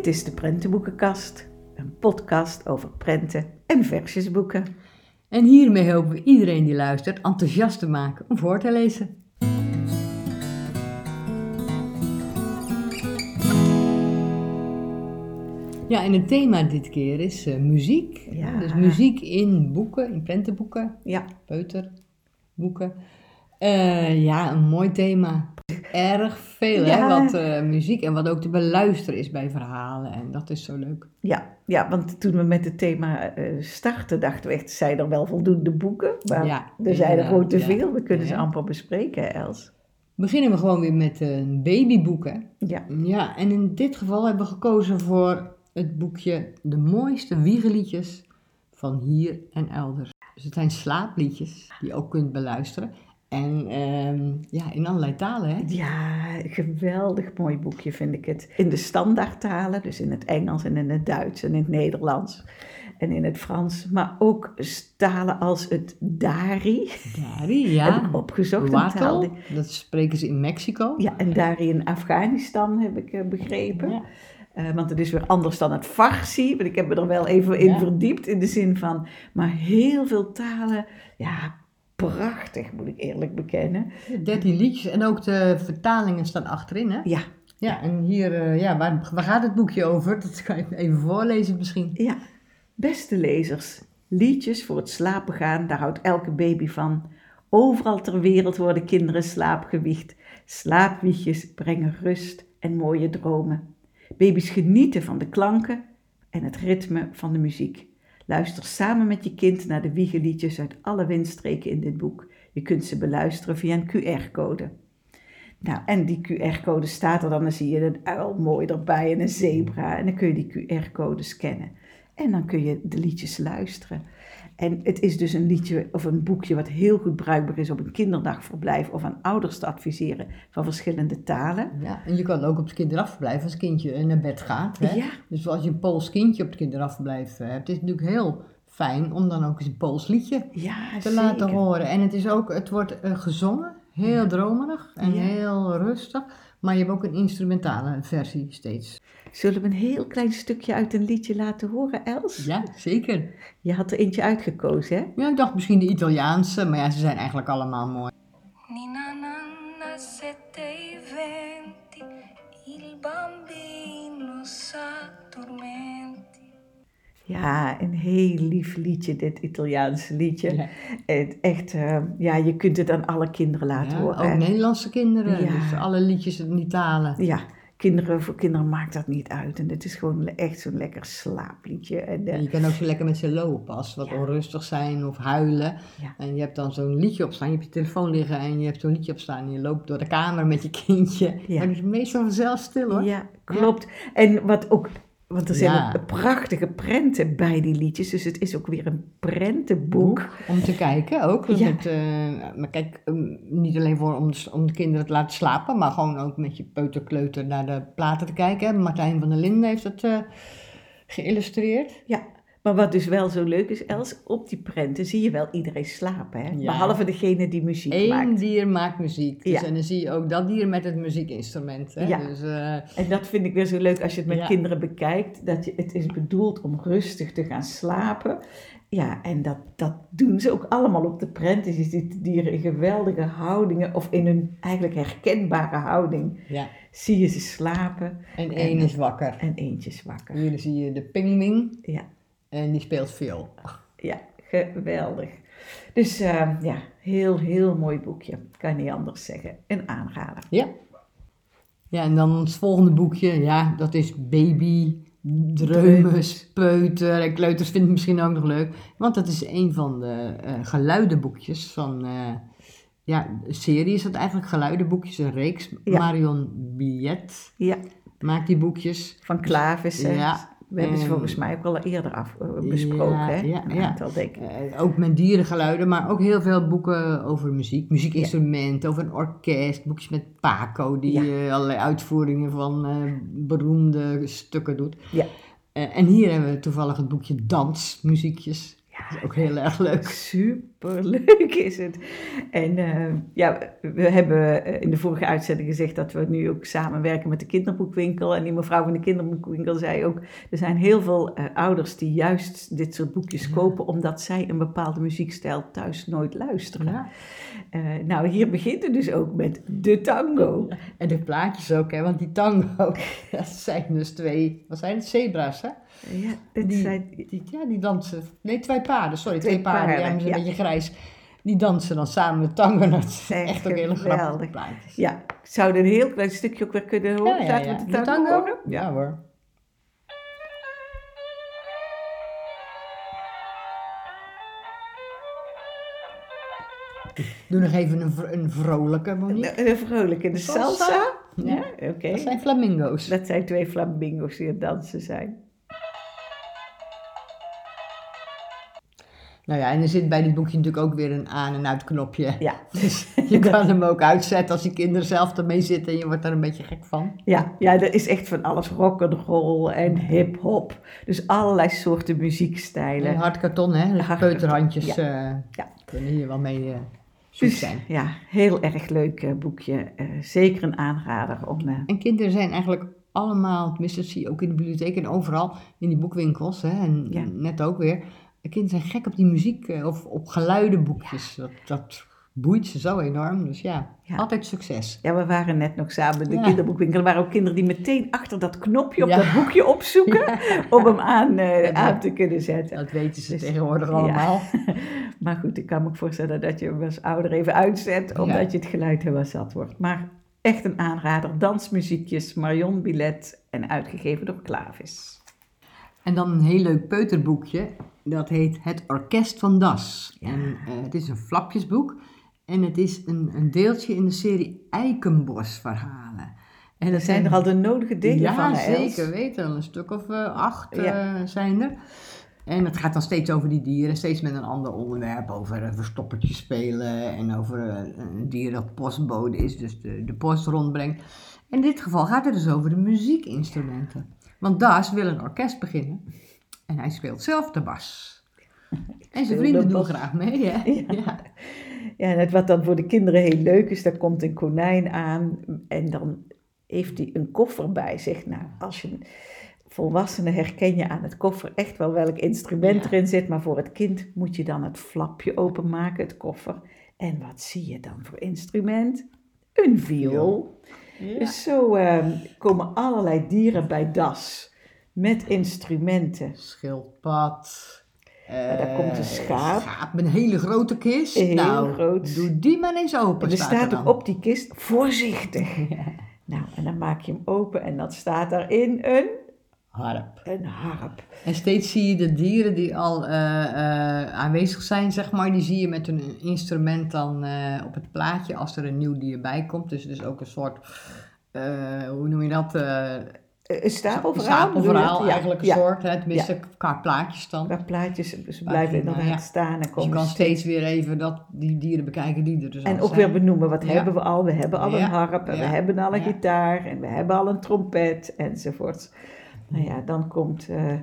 Dit is de Prentenboekenkast, een podcast over prenten en versjesboeken. En hiermee hopen we iedereen die luistert enthousiast te maken om voor te lezen. Ja, en het thema dit keer is uh, muziek. Ja. Dus muziek in boeken, in prentenboeken, Ja, peuterboeken. Eh, ja, een mooi thema. Erg veel, hè, wat eh, muziek en wat ook te beluisteren is bij verhalen. En dat is zo leuk. ja, ja, want toen we met het thema eh, starten, dachten we echt, zijn er wel voldoende boeken? Maar Ja, er zijn er gewoon te veel, we kunnen ze amper bespreken, hè, Els. Beginnen we gewoon weer met een babyboek, hè. Ja, Ja, en in dit geval hebben we gekozen voor het boekje De mooiste wiegeliedjes van hier en elders. Dus het zijn slaapliedjes die je ook kunt beluisteren. En ehm, ja, in allerlei talen, hè? ja, geweldig mooi boekje vind ik het. In de standaardtalen, dus in het Engels en in het Duits en in het Nederlands en in het Frans. Maar ook talen als het Dari, Dari, ja. opgezocht. taal die- dat spreken ze in Mexico. Ja, en Dari in Afghanistan heb ik eh, begrepen. Ja. Eh, want het is weer anders dan het Farsi. Want ik heb me er wel even in Ja. verdiept. In de zin van, maar heel veel talen. Ja, prachtig moet ik eerlijk bekennen. 13 liedjes en ook de vertalingen staan achterin, hè? Ja, Ja, en hier, eh, ja, waar, waar gaat het boekje over? Dat kan ik even voorlezen misschien. ja. Beste lezers, liedjes voor het slapen gaan, daar houdt elke baby van. Overal ter wereld worden kinderen slaapgewicht. Slaapwiegjes brengen rust en mooie dromen. Baby's genieten van de klanken en het ritme van de muziek. Luister samen met je kind naar de wiegeliedjes uit alle windstreken in dit boek. Je kunt ze beluisteren via een QR-code. Nou, en die QR-code staat er dan, dan zie je een uil mooi erbij en een zebra. En dan kun je die QR-code scannen. En dan kun je de liedjes luisteren. En het is dus een liedje of een boekje wat heel goed bruikbaar is op een kinderdagverblijf of aan ouders te adviseren van verschillende talen. Ja, en je kan ook op het kinderafverblijf als kindje naar bed gaat. Hè? Ja. Dus als je een Pools kindje op het kinderafverblijf eh, hebt, is het natuurlijk heel fijn om dan ook eens een Pools liedje Ja, te laten horen. En het, is ook, het wordt eh, gezongen, heel dromerig en heel rustig. Maar je hebt ook een instrumentale versie steeds. Zullen we een heel klein stukje uit een liedje laten horen, Els? Ja, zeker. Je had er eentje uitgekozen, hè? Ja, ik dacht misschien de Italiaanse, maar ja, ze zijn eigenlijk allemaal mooi. Nina nanna sette venti, il bambino s'addormenti. Ja, een heel lief liedje, dit Italiaanse liedje. Ja. Het echt, eh, ja, je kunt het aan alle kinderen laten Ja, horen. ook hè. Nederlandse kinderen, Ja. dus alle liedjes in die talen. Ja, kinderen, voor kinderen maakt dat niet uit. En het is gewoon echt zo'n lekker slaapliedje. En, eh, En je kan ook zo lekker met ze lopen als wat onrustig zijn of huilen. En je hebt dan zo'n liedje op staan, je hebt je telefoon liggen en je hebt zo'n liedje op staan en je loopt door de kamer met je kindje. Maar het is meestal vanzelf stil hoor. Ja, klopt. En wat ook, want er zijn Ja. ook prachtige prenten bij die liedjes. Dus het is ook weer een prentenboek. Om te kijken ook. Ja. Met, eh, maar kijk, um, niet alleen voor om, de- om de kinderen te laten slapen, maar gewoon ook met je peuterkleuter naar de platen te kijken. Martijn van der Linden heeft het eh, geïllustreerd. Ja, maar wat dus wel zo leuk is, Els, op die prenten zie je wel iedereen slapen. Hè? Ja. Behalve degene die muziek Eén maakt. dier maakt muziek. Dus, Ja. En dan zie je ook dat dier met het muziekinstrument. Hè? Ja. Dus, eh, En dat vind ik weer zo leuk als je het met kinderen bekijkt. Dat je, het is bedoeld om rustig te gaan slapen. Ja, en dat, dat doen ze ook allemaal op de prenten. Je ziet dieren in geweldige houdingen, of in een eigenlijk herkenbare houding, ja. zie je ze slapen. En één is wakker. En eentje is wakker. Hier zie je de pingwing Ja, en die speelt viool. ja geweldig. Dus eh, ja, heel, heel mooi boekje. Kan niet anders zeggen. Een aanrader. Ja. Ja, en dan het volgende boekje, ja, dat is baby, dreumes, peuter en kleuters vind ik misschien ook nog leuk. Want dat is een van de eh, geluidenboekjes van, eh, ja, serie is dat eigenlijk, geluidenboekjes, een reeks. Ja. Marion Billet Ja, maakt die boekjes. van Klavis. hè. Ja. We hebben ze En- volgens mij ook al eerder af, eh, besproken. Ja, hè? ja, een aantal, denk ik. Eh, ook met dierengeluiden, maar ook heel veel boeken over muziek, muziekinstrumenten, over een orkest, boekjes met Paco, die eh, allerlei uitvoeringen van beroemde stukken doet. Ja. En hier hebben we toevallig het boekje Dansmuziekjes. Dat is ook heel erg leuk. Super superleuk is het. En eh, ja, we hebben eh, in de vorige uitzending gezegd dat we nu ook samenwerken met de kinderboekwinkel. En die mevrouw van de kinderboekwinkel zei ook, er zijn heel veel eh, ouders die juist dit soort boekjes Ja. kopen omdat zij een bepaalde muziekstijl thuis nooit luisteren. Ja. Nou, hier begint het dus ook met de tango. En de plaatjes ook, hè, want die tango, dat zijn dus twee, wat zijn het, zebra's, hè? Ja, dit Die, zijn, die, ja, die dansen, nee, twee paarden, sorry, twee, Twee paarden, paarden, ja, ze ja. een beetje grijs. Die dansen dan samen met tango, dat is Echt echt ook hele grappige geweldig. plaatjes. ja, ik zou een heel klein stukje ook weer kunnen horen. Laten we de tango, horen? Ja hoor. Doe nog even een, een vrolijke Monique. De vrolijke, de salsa. Salsa? Ja, oké. Dat zijn flamingo's. Dat zijn twee flamingo's die aan het dansen zijn. Nou ja, en er zit bij dit boekje natuurlijk ook weer een aan- en uitknopje. Ja, Dus je kan hem ook uitzetten als die kinderen zelf ermee zitten en je wordt daar een beetje gek van. ja, ja, er is echt van alles rock'n'roll en hip-hop. Dus allerlei soorten muziekstijlen. En hard karton, hè? Dus Hard peuterhandjes ja. eh, Ja. kunnen hier wel mee Dus zijn. ja, heel erg leuk eh, boekje. Zeker een aanrader om. En kinderen zijn eigenlijk allemaal, tenminste zie je ook in de bibliotheek en overal, in die boekwinkels, hè, en Ja. net ook weer. De kinderen zijn gek op die muziek eh, of op geluidenboekjes. Dat, dat boeit ze zo enorm. Dus ja, Ja. altijd succes. ja, we waren net nog samen in de Ja. kinderboekwinkel. Er waren ook kinderen die meteen achter dat knopje op Ja. dat boekje opzoeken. Om hem aan, eh, aan te kunnen zetten. Dat weten ze Dus- tegenwoordig allemaal. Maar goed, ik kan me ook voorstellen dat je hem als ouder even uitzet, omdat je het geluid helemaal zat wordt. Maar echt een aanrader, dansmuziekjes, Marion Billet en uitgegeven door Klavis. En dan een heel leuk peuterboekje. Dat heet Het Orkest van Das. En eh, het is een flapjesboek. En het is een, een deeltje in de serie Eikenbos-verhalen. En Er zijn er al de nodige delen ja, van, Els? zeker weten. Een stuk of eh, acht Ja. eh, zijn er. En het gaat dan steeds over die dieren, steeds met een ander onderwerp. Over uh, verstoppertje spelen en over een dier dat postbode is, dus de, de post rondbrengt. In dit geval gaat het dus over de muziekinstrumenten. Want Das wil een orkest beginnen en hij speelt zelf de bas. En zijn vrienden de doen graag mee, hè? Ja. Ja, en het, wat dan voor de kinderen heel leuk is, daar komt een konijn aan en dan heeft hij een koffer bij zich. Nou, als je een volwassene herken je aan het koffer echt wel welk instrument Ja. erin zit, maar voor het kind moet je dan het flapje openmaken, het koffer. En wat zie je dan voor instrument? Een viool. Dus zo eh, komen allerlei dieren bij das met instrumenten. Schildpad. Daar komt een eh, schaap. met een hele grote kist. Heel nou, groot. doe die maar eens open. En er staat ook op die kist voorzichtig. Nou, en dan maak je hem open en dan staat daarin een, Harp. een harp. En steeds zie je de dieren die al eh, eh, aanwezig zijn, zeg maar, die zie je met hun instrument dan eh, op het plaatje als er een nieuw dier bij komt. Dus het is ook een soort, hoe noem je dat? Een stapelverhaal. stapelverhaal? Ja, eigenlijk een ja. soort, hè, tenminste qua plaatjes dan. Qua plaatjes, ze blijven nou inderdaad ja. staan en Dus je komen kan steeds- weer even dat, die dieren bekijken die er dus En ook weer benoemen, wat Ja. hebben we al? We hebben al Ja, een harp en we ja, hebben al een ja. gitaar en we hebben al een trompet enzovoort. Nou ja, dan komt eh,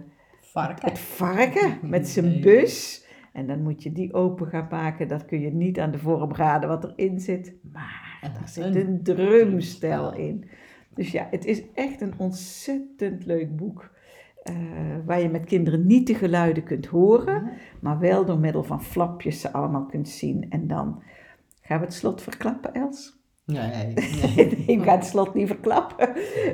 Varken. het varken met zijn bus. En dan moet je die open gaan maken. Dat kun je niet aan de vorm raden wat erin zit. Maar daar zit Een drumstel in. Dus ja, het is echt een ontzettend leuk boek. eh, waar je met kinderen niet de geluiden kunt horen, maar wel door middel van flapjes ze allemaal kunt zien. En dan gaan we het slot verklappen, Els? Nee, nee. Ik ga het slot niet verklappen.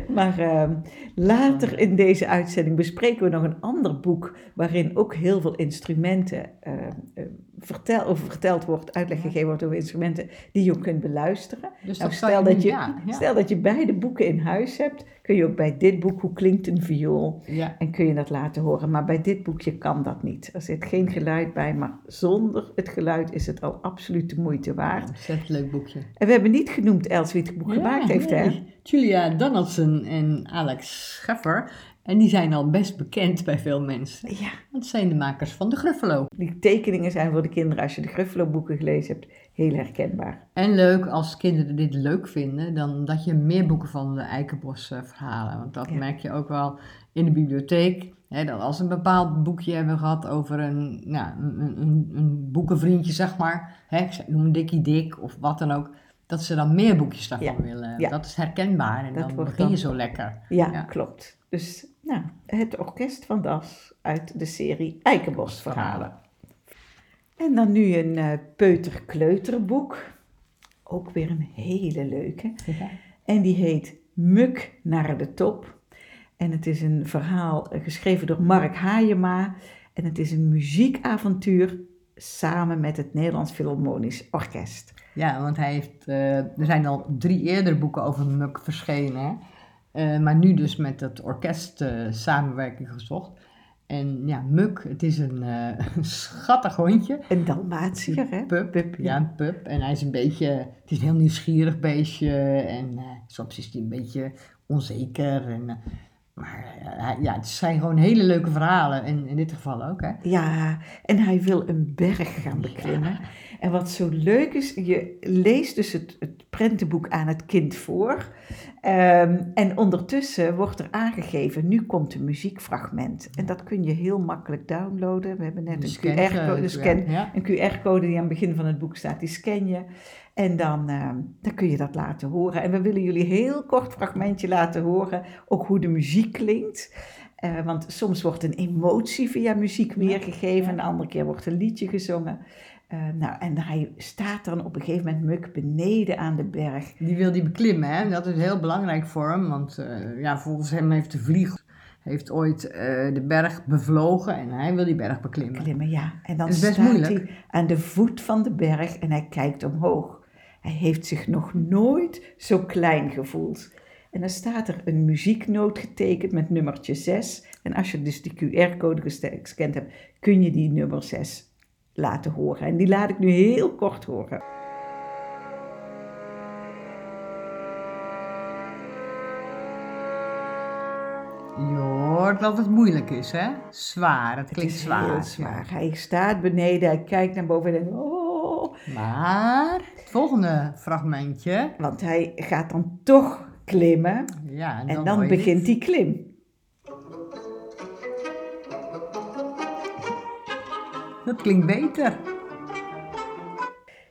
Maar ehm, later in deze uitzending bespreken we nog een ander boek waarin ook heel veel instrumenten ehm, eh, vertel, over verteld wordt, uitleg gegeven wordt over instrumenten die je ook kunt beluisteren. Dus Nou, dat stel, dat je, ja, ja. stel dat je beide boeken in huis hebt, kun je ook bij dit boek Hoe klinkt een viool Ja. en kun je dat laten horen. Maar bij dit boekje kan dat niet. Er zit geen geluid bij, maar zonder het geluid is het al absoluut de moeite waard. Ontzettend leuk boekje. En we hebben niet genoemd Els wie het boek gemaakt heeft, hè? nee. Julia Donaldson en Alex Scheffer. En die zijn al best bekend bij veel mensen. Ja, Dat zijn de makers van de Gruffalo. die tekeningen zijn voor de kinderen, als je de Gruffalo boeken gelezen hebt, heel herkenbaar. En leuk als kinderen dit leuk vinden, dan dat je meer boeken van de Eikenbos eh, verhalen. Want dat Ja. merk je ook wel in de bibliotheek. Hè, dat als ze een bepaald boekje hebben gehad over een, nou, een, een, een boekenvriendje, zeg maar. Hè, ik noem Dikkie Dik of wat dan ook. Dat ze dan meer boekjes daarvan Ja, willen. ja. Dat is herkenbaar en Dat dan begin je dan- zo lekker. Ja, Ja. klopt. Dus nou, het orkest van Das uit de serie Eikenbosverhalen. En dan nu een eh peuter-kleuterboek. Ook weer een hele leuke. En die heet Muk naar de top. En het is een verhaal eh, geschreven door Mark Haajema. En het is een muziekavontuur samen met het Nederlands Philharmonisch Orkest. Ja, want hij heeft, eh, er zijn al drie eerdere boeken over Muk verschenen. Eh, maar nu dus met het orkest eh, samenwerking gezocht. En ja, Muk, het is een, een schattig hondje. Een Dalmatiër, hè? Pup, Pup, ja, een pup. En hij is een beetje, het is een heel nieuwsgierig beestje. En soms is hij een beetje onzeker. En, maar eh, ja, het zijn gewoon hele leuke verhalen. En in dit geval ook, hè. Ja, en hij wil een berg gaan beklimmen. En wat zo leuk is, je leest dus het, het prentenboek aan het kind voor. Ehm, en ondertussen wordt er aangegeven, nu komt een muziekfragment. En dat kun je heel makkelijk downloaden. We hebben net een QR-code, een, scan, ja. een QR-code die aan het begin van het boek staat, die scan je. En dan, ehm, dan kun je dat laten horen. En we willen jullie een heel kort fragmentje laten horen, ook hoe de muziek klinkt. Eh, want soms wordt een emotie via muziek weergegeven, en de andere keer wordt een liedje gezongen. Eh, nou, en hij staat dan op een gegeven moment muk beneden aan de berg. Die wil die beklimmen, hè. Dat is heel belangrijk voor hem. Want eh, ja, volgens hem heeft de vlieg heeft ooit de berg bevlogen. En hij wil die berg beklimmen. Klimmen, ja. En dan staat moeilijk. hij aan de voet van de berg en hij kijkt omhoog. Hij heeft zich nog nooit zo klein gevoeld. En dan staat er een muzieknoot getekend met nummertje 6. En als je dus die QR-code gescand hebt, kun je die nummer 6 laten horen. En die laat ik nu heel kort horen. Je hoort dat het moeilijk is, hè? Zwaar, het Het klinkt is zwaar. heel zwaar. Hij staat beneden, hij kijkt naar boven en denkt, oh. Maar het volgende fragmentje. Want hij gaat dan toch klimmen Ja, en en dan, dan hoor je begint die klim. Dat klinkt beter.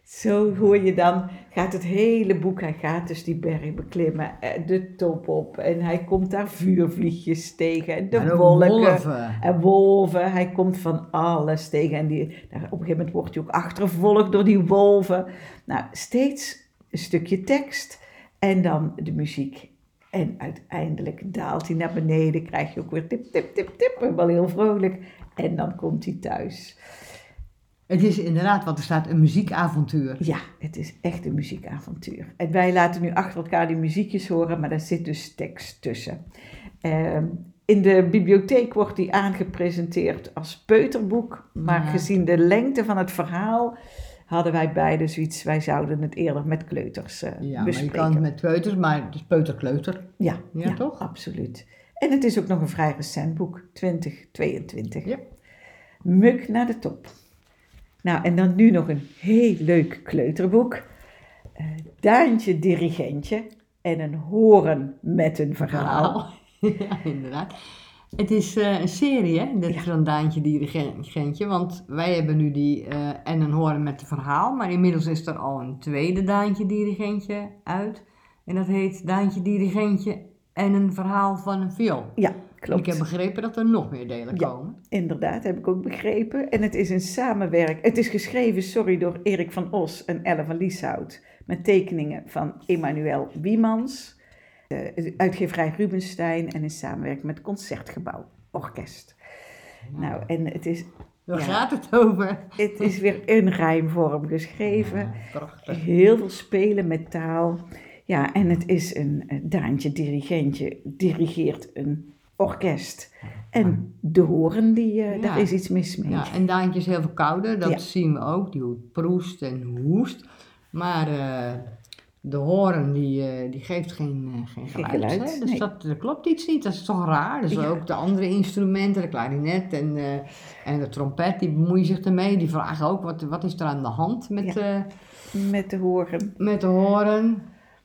Zo hoor je dan, gaat het hele boek, hij gaat dus die berg beklimmen, eh, de top op. En hij komt daar vuurvliegjes tegen, en de En wolken. wolven. En wolven, hij komt van alles tegen. En die, daar, op een gegeven moment wordt hij ook achtervolgd door die wolven. Nou, steeds een stukje tekst en dan de muziek. En uiteindelijk daalt hij naar beneden, krijg je ook weer tip, tip, tip, tip. En wel heel vrolijk. En dan komt hij thuis. Het is inderdaad wat er staat, een muziekavontuur. Ja, het is echt een muziekavontuur. En wij laten nu achter elkaar die muziekjes horen, maar daar zit dus tekst tussen. Ehm, in de bibliotheek wordt die aangepresenteerd als peuterboek, maar Ja. gezien de lengte van het verhaal hadden wij beide zoiets, wij zouden het eerder met kleuters eh, Ja, maar je bespreken. kan het met peuters, maar het is peuterkleuter. Ja, Ja, ja, toch? absoluut. En het is ook nog een vrij recent boek, 2022. Ja. Muk naar de top. Nou, en dan nu nog een heel leuk kleuterboek. Eh Daantje dirigentje en een horen met een verhaal. ja, inderdaad. Het is eh, een serie, hè? Dit Ja. is een Daantje Dirigentje. Want wij hebben nu die eh, en een horen met het verhaal. Maar inmiddels is er al een tweede Daantje Dirigentje uit. En dat heet Daantje Dirigentje en een verhaal van een viool. Ja, klopt. ik heb begrepen dat er nog meer delen Ja. komen. Inderdaad, heb ik ook begrepen. En het is een samenwerking. Het is geschreven, sorry, door Erik van Os en Elle van Lieshout. Met tekeningen van Emmanuel Wiemans. De uitgeverij Rubenstein en in samenwerking met Concertgebouw Orkest. Nou, en het is, Daar Ja. gaat het over. het is weer in rijmvorm geschreven. Prachtig. Heel veel spelen met taal. Ja, en het is een eh, Daantje dirigentje, dirigeert een orkest. En de horen, die, eh, Ja. daar is iets mis mee. Ja, en Daantje is heel verkouden, dat Ja. zien we ook. Die proest en hoest. Maar eh, de horen die, eh, die geeft geen, geen Geen geluid. geluid, hè? Dus nee. dat, er klopt iets niet, dat is toch raar. Dus Ja. ook de andere instrumenten, de klarinet en, en de trompet, die bemoeien zich ermee. Die vragen ook, wat, wat is er aan de hand met, Met de horen. met de horen?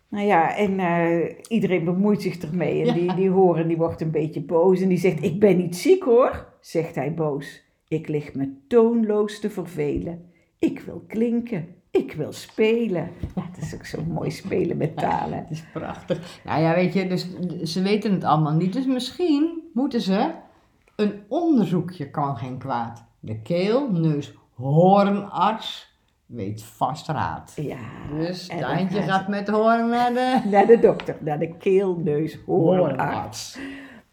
Nou ja, en eh, iedereen bemoeit zich ermee. En Ja. die, die horen, die wordt een beetje boos. En die zegt, ik ben niet ziek hoor, zegt hij boos. Ik lig me toonloos te vervelen. Ik wil klinken, ik wil spelen. Ja, dat is ook zo mooi spelen met talen. Het is prachtig. Nou ja, weet je, dus ze weten het allemaal niet. Dus misschien moeten ze een onderzoekje kan geen kwaad. De keel, neus, hoornarts weet vast raad. Ja, Dus Tijntje gaat met de hoorn naar de naar de dokter, naar de keel, neus, hoornarts. hoornarts.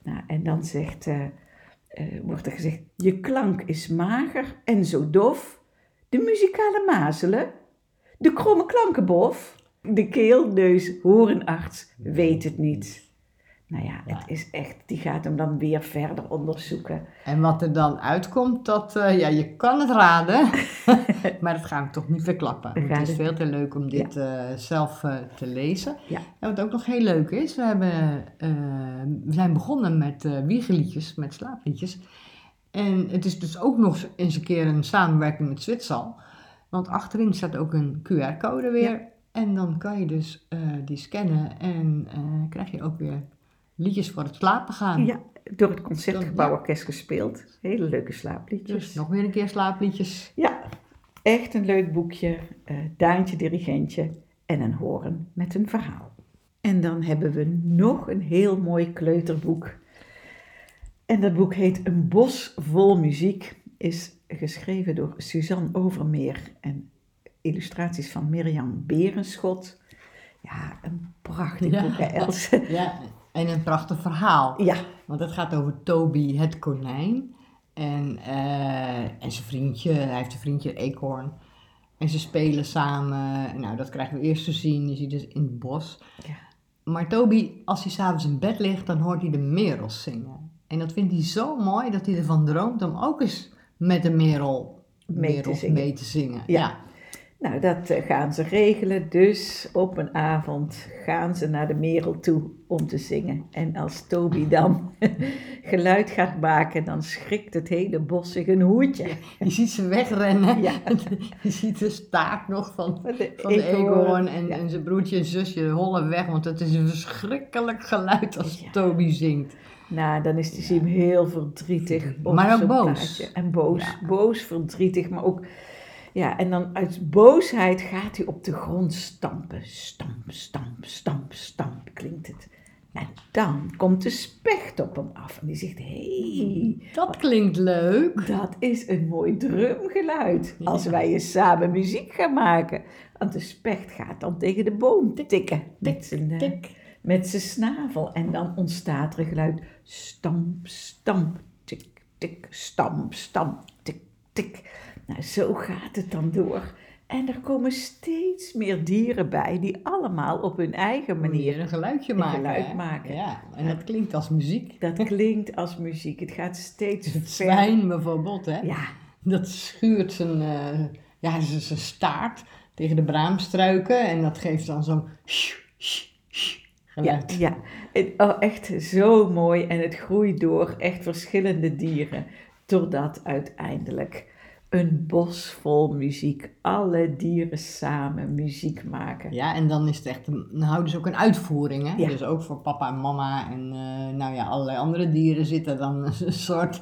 Nou, en dan zegt, eh, eh, wordt er gezegd, je klank is mager en zo dof. De muzikale mazelen, de kromme klankenbof. De keel, neus, horenarts weet het niet. Nou ja, Ja. het is echt, die gaat hem dan weer verder onderzoeken. En wat er dan uitkomt, dat, eh, ja, je kan het raden, maar dat gaan we toch niet verklappen. Het is het- veel te leuk om dit eh, zelf eh, te lezen. Ja. En wat ook nog heel leuk is, we, hebben, we zijn begonnen met wiegeliedjes, met slaapliedjes. En het is dus ook nog eens een keer een samenwerking met Zwitsal. Want achterin staat ook een QR-code weer. En dan kan je dus die scannen en krijg je ook weer liedjes voor het slapen gaan. Ja, door het Concertgebouw Ja. Orkest gespeeld. Hele leuke slaapliedjes. Dus nog weer een keer slaapliedjes. Ja, echt een leuk boekje. eh Daantje dirigentje en een horen met een verhaal. En dan hebben we nog een heel mooi kleuterboek. En dat boek heet Een bos vol muziek. Is geschreven door Suzanne Overmeer en illustraties van Mirjam Berenschot. Ja, een prachtig Ja. boek, hè, Else? Ja, en een prachtig verhaal. Ja, Want het gaat over Toby het konijn. En, eh, en zijn vriendje, hij heeft een vriendje Eekhoorn. En ze spelen samen. Nou, dat krijgen we eerst te zien. Je ziet dus in het bos. Ja. Maar Toby, als hij s'avonds in bed ligt, dan hoort hij de merels zingen. En dat vindt hij zo mooi dat hij ervan droomt om ook eens met de merel Mee te zingen. mee te zingen. Ja. ja. Nou, dat eh, gaan ze regelen. Dus op een avond gaan ze naar de merel toe om te zingen. En als Toby dan geluid gaat maken, dan schrikt het hele bos zich een hoedje. Je ziet ze wegrennen. Ja. Je ziet de staart nog van, Van de van eekhoorn. En, Ja. en zijn broertje en zusje hollen weg. Want het is een verschrikkelijk geluid als Ja. Toby zingt. Nou, dan is de Siem heel verdrietig. op Maar ook boos. plaatje. En boos, boos, verdrietig, maar ook... Ja, en dan uit boosheid gaat hij op de grond stampen. Stamp, stamp, stamp, stamp, klinkt het. En dan komt de specht op hem af en die zegt, hé, hey, Dat klinkt leuk. Dat is een mooi drumgeluid. Als wij eens samen muziek gaan maken. Want de specht gaat dan tegen de boom tikken. Met zijn, eh, Tik. met zijn snavel. En dan ontstaat er een geluid. Stamp, stamp, tik, tik, stamp, stamp, tik, tik. Nou, zo gaat het dan door. En er komen steeds meer dieren bij die allemaal op hun eigen Manier een geluidje Een maken. geluid maken. Ja, en dat klinkt als muziek. Dat klinkt als muziek. Het gaat steeds Het zwijn bijvoorbeeld, hè? Ja, Dat schuurt zijn, eh, ja, zijn staart tegen de braamstruiken. En dat geeft dan zo'n geluid. Ja, ja. Het, oh, echt zo mooi en het groeit door echt verschillende dieren. Totdat uiteindelijk een bos vol muziek, alle dieren samen muziek maken. Ja, en dan is het echt, een, dan houden ze ook een uitvoering, hè? Ja. Dus ook voor papa en mama en eh, nou ja, allerlei andere dieren zitten dan een soort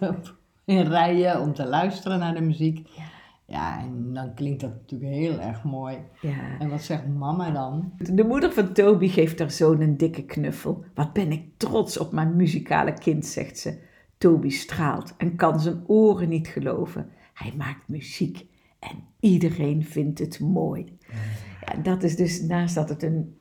in rijen om te luisteren naar de muziek. Ja. Ja, en dan klinkt dat natuurlijk heel erg mooi. Ja. En wat zegt mama dan? De moeder van Toby geeft haar zoon een dikke knuffel. Wat ben ik trots op mijn muzikale kind, zegt ze. Toby straalt en kan zijn oren niet geloven. Hij maakt muziek en iedereen vindt het mooi. Ja, dat is dus, naast dat het een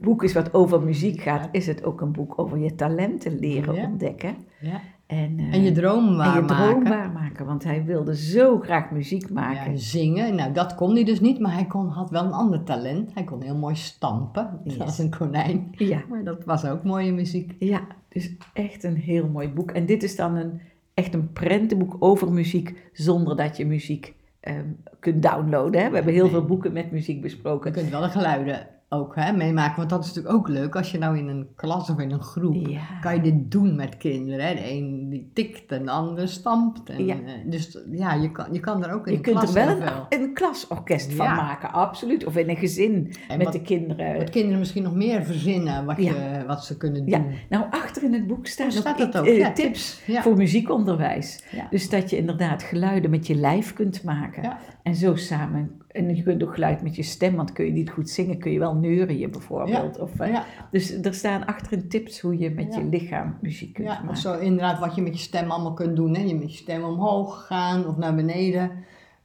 boek is wat over muziek gaat, is het ook een boek over je talenten leren Ja. ontdekken. Ja. En, eh, En je droom en je waarmaken. waarmaken, want hij wilde zo graag muziek maken. Ja, zingen, nou dat kon hij dus niet, maar hij kon, had wel een ander talent. Hij kon heel mooi stampen, Yes. als een konijn. Ja. Maar dat was ook mooie muziek. Ja, dus echt een heel mooi boek. En dit is dan een, echt een prentenboek over muziek, zonder dat je muziek ehm, kunt downloaden. Hè? We hebben heel veel boeken met muziek Je besproken. kunt wel de geluiden ook hè, meemaken. Want dat is natuurlijk ook leuk als je nou in een klas of in een groep. Ja. Kan je dit doen met kinderen? Hè? De een die tikt en de ander stampt. En, Ja. eh, dus ja, je kan, je kan er ook in Je de kunt klas er wel een, een klasorkest van maken, absoluut. Of in een gezin En met wat- de kinderen. Wat kinderen misschien nog meer verzinnen wat, je, wat ze kunnen doen. Ja, nou achter in het boek staan staat dat ook? eh, Ja, tips voor muziekonderwijs. Dus dat je inderdaad geluiden met je lijf kunt maken. Ja. En zo samen. En je kunt ook geluid met je stem, want kun je niet goed zingen, kun je wel neurien bijvoorbeeld. Of, Ja. Dus er staan achterin tips hoe je met Ja. je lichaam muziek kunt Ja, maken. of zo inderdaad wat je met je stem allemaal kunt doen. Hè? Je met je stem omhoog gaan of naar beneden.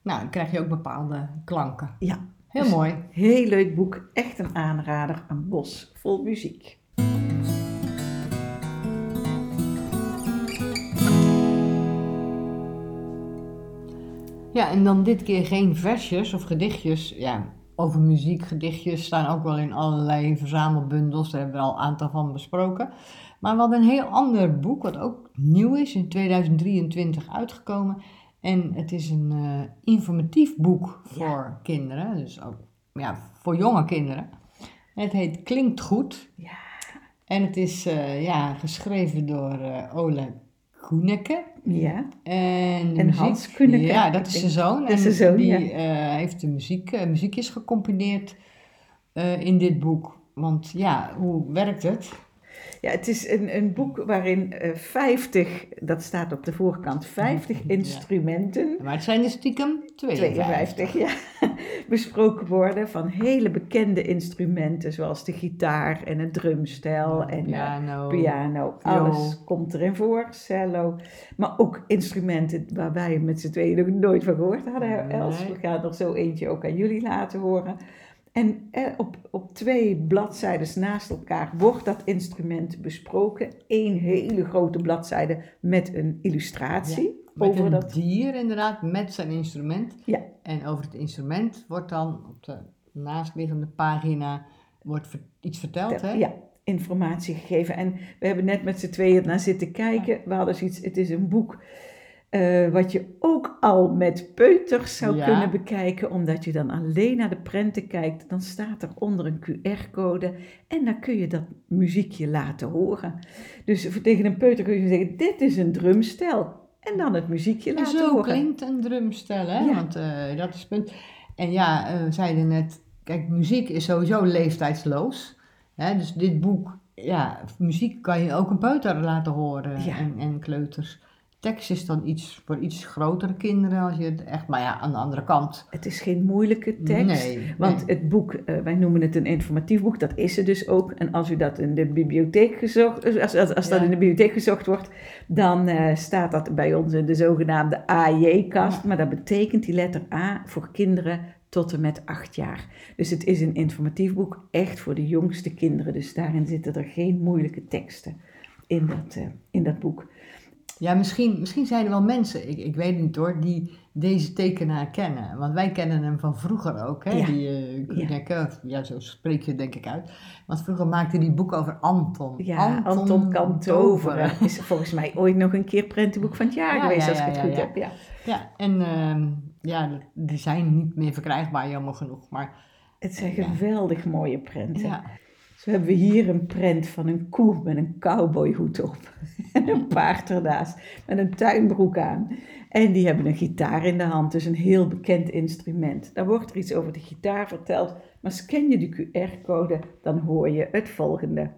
Nou, dan krijg je ook bepaalde klanken. Ja, Heel Dus- mooi. heel leuk boek. Echt een aanrader. Een bos vol muziek. Ja, en dan dit keer geen versjes of gedichtjes. Ja, over muziek, gedichtjes staan ook wel in allerlei verzamelbundels. Daar hebben we al een aantal van besproken. Maar we hadden een heel ander boek, wat ook nieuw is, in 2023 uitgekomen. En het is een eh, informatief boek voor kinderen, dus ook ja, voor jonge kinderen. En het heet Klinkt Goed. Ja. En het is eh, ja, geschreven door eh, Ole Koeneke. Ja, En, de En muziek, Hans Kunneke, Ja, dat is zijn zoon. dat is zijn zoon, die ja. eh, heeft de muziek, eh, muziekjes gecomponeerd eh, in dit boek. Want ja, hoe werkt het? Ja het is een, een boek waarin eh 50, dat staat op de voorkant, 50 Ja. instrumenten Maar het zijn er stiekem 52. 52, ja. Besproken worden van hele bekende instrumenten, zoals de gitaar en het drumstel en eh, piano. piano. Alles komt erin voor, cello. Maar ook instrumenten waar wij met z'n tweeën nog nooit van gehoord hadden, Els. We gaan er zo eentje ook aan jullie laten horen. En eh, op, op twee bladzijden naast elkaar wordt dat instrument besproken. Eén hele grote bladzijde met een illustratie over een dat. dier inderdaad, met zijn instrument. Ja. En over het instrument wordt dan op de naastliggende pagina wordt iets verteld. Hè? Ja, informatie gegeven. En we hebben net met z'n tweeën naar zitten kijken. We hadden zoiets, het is een boek eh, wat je ook al met peuters zou Ja. kunnen bekijken. Omdat je dan alleen naar de prenten kijkt. Dan staat er onder een QR-code. En dan kun je dat muziekje laten horen. Dus voor- tegen een peuter kun je zeggen, dit is een drumstel. En dan het muziekje En laten zo horen. klinkt een drumstel, hè? Ja. Want eh, dat is het punt. En ja, eh, we zeiden net, kijk, muziek is sowieso leeftijdsloos. Hè? Dus dit boek, ja, muziek kan je ook een peuter laten horen Ja. en, en kleuters. Tekst is dan iets voor iets grotere kinderen als je het echt, maar ja, aan de andere kant. Het is geen moeilijke tekst. Nee, Want nee. het boek, eh, wij noemen het een informatief boek, dat is het dus ook. En als u dat in de bibliotheek gezocht, eh, als, als, dat in de bibliotheek gezocht wordt, dan eh, staat dat bij ons in de zogenaamde AJ-kast. Ja. Maar dat betekent die letter A voor kinderen tot en met acht jaar. Dus het is een informatief boek echt voor de jongste kinderen. Dus daarin zitten er geen moeilijke teksten in dat, in dat boek. Ja, misschien, misschien zijn er wel mensen, ik, ik weet het niet hoor, die deze tekenaar kennen. Want wij kennen hem van vroeger ook, hè? Ja. Die uh, Kuhneke, ja. zo spreek je denk ik uit. Want vroeger maakte hij boek over Anton. Ja, Anton, kan toveren. Is volgens mij ooit nog een keer prentenboek van het jaar Ja, geweest, ja, als ik ja, het ja, goed ja. heb. Ja. Ja, en ehm, ja, die zijn niet meer verkrijgbaar, jammer genoeg. Maar Het zijn Ja. geweldig mooie prenten. Zo hebben we hier een prent van een koe met een cowboyhoed op. En een paard ernaast met een tuinbroek aan. En die hebben een gitaar in de hand, dus een heel bekend instrument. Daar wordt er iets over de gitaar verteld, maar scan je de QR-code, dan hoor je het volgende.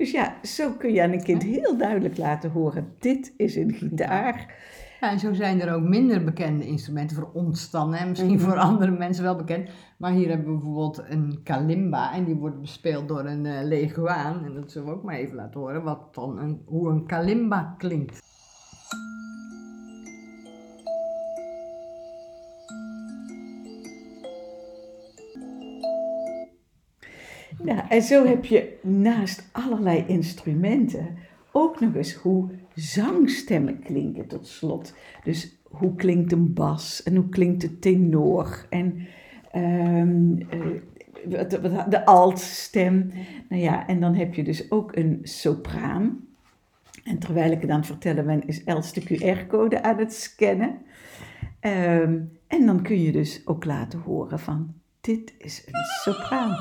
Dus ja, zo kun je aan een kind heel duidelijk laten horen, dit is een gitaar. Ja, en zo zijn er ook minder bekende instrumenten voor ons dan. Hè? Misschien Mhm. voor andere mensen wel bekend. Maar hier hebben we bijvoorbeeld een kalimba. En die wordt bespeeld door een eh, leguaan. En dat zullen we ook maar even laten horen. Wat dan een, hoe een kalimba klinkt. Ja, en zo heb je naast allerlei instrumenten ook nog eens hoe zangstemmen klinken tot slot. Dus hoe klinkt een bas en hoe klinkt de tenor en ehm, eh, de altstem. Nou ja, en dan heb je dus ook een sopraan. En terwijl ik het aan het vertellen ben, is Els de QR-code aan het scannen. Ehm, en dan kun je dus ook laten horen van, dit is een sopraan.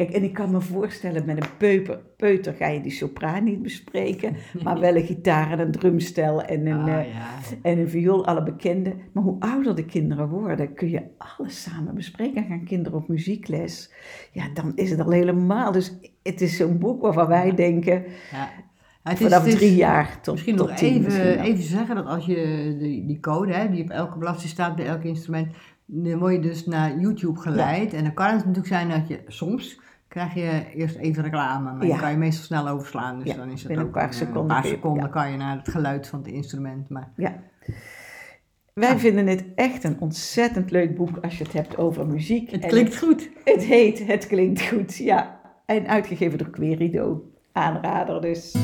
Kijk, en ik kan me voorstellen, met een peuper, peuter ga je die sopraan niet bespreken, maar wel een gitaar en een drumstel en een, Ah, eh, ja. en een viool, alle bekende. Maar hoe ouder de kinderen worden, kun je alles samen bespreken. Gaan kinderen op muziekles, ja, dan is het al helemaal. Dus het is zo'n boek waarvan wij denken, ja. Het is- vanaf het is- drie jaar tot, Misschien tot nog tien even, misschien even zeggen dat als je die, die code, hè, die op elke bladzijde staat bij elk instrument, dan word je dus naar YouTube geleid. En dan kan het natuurlijk zijn dat je soms krijg je eerst even reclame, maar Ja. die kan je meestal snel overslaan. Dus Ja, dan is het ook een paar eh, seconden Een paar je- seconden ja. kan je naar het geluid van het instrument. Maar Ja. Wij vinden het echt een ontzettend leuk boek als je het hebt over muziek. het En klinkt goed. Het heet Het klinkt goed, ja. En uitgegeven door Querido. Aanrader dus.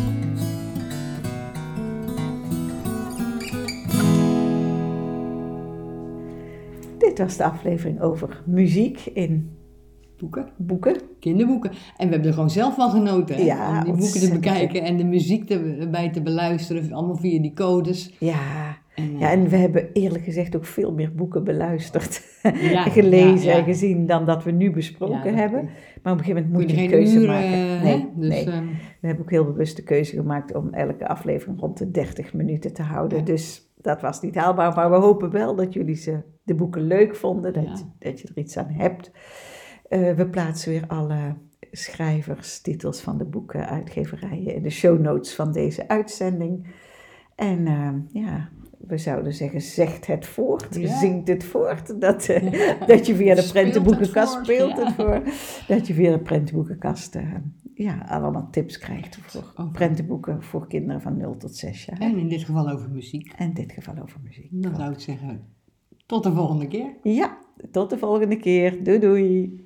Dit was de aflevering over muziek in Boeken, boeken. kinderboeken. En we hebben er gewoon zelf van genoten. Hè? Ja, om die boeken te bekijken en de muziek erbij te beluisteren. Allemaal via die codes. Ja. En, eh, ja, en we hebben eerlijk gezegd ook veel meer boeken beluisterd, Ja, gelezen ja, ja. en gezien dan dat we nu besproken hebben. Maar op een gegeven moment moet je je een keuze maken. hè? Nee, Dus, nee. ehm, We hebben ook heel bewust de keuze gemaakt om elke aflevering rond de 30 minuten te houden. Dus dat was niet haalbaar. Maar we hopen wel dat jullie ze, de boeken leuk vonden, dat, dat je er iets aan hebt. Eh, we plaatsen weer alle schrijvers, titels van de boeken, uitgeverijen in de show notes van deze uitzending. En eh, ja, we zouden zeggen, zegt het voort, Ja. zingt het voort. Dat, eh, dat je via de prentenboekenkast speelt het voor. Dat je via de prentenboekenkast eh, ja, allemaal tips krijgt voor Oké. prentenboeken voor kinderen van 0 tot 6 jaar. En in dit geval over muziek. En in dit geval over muziek. Dan zou ik zeggen, tot de volgende keer. Ja, tot de volgende keer. Doei doei.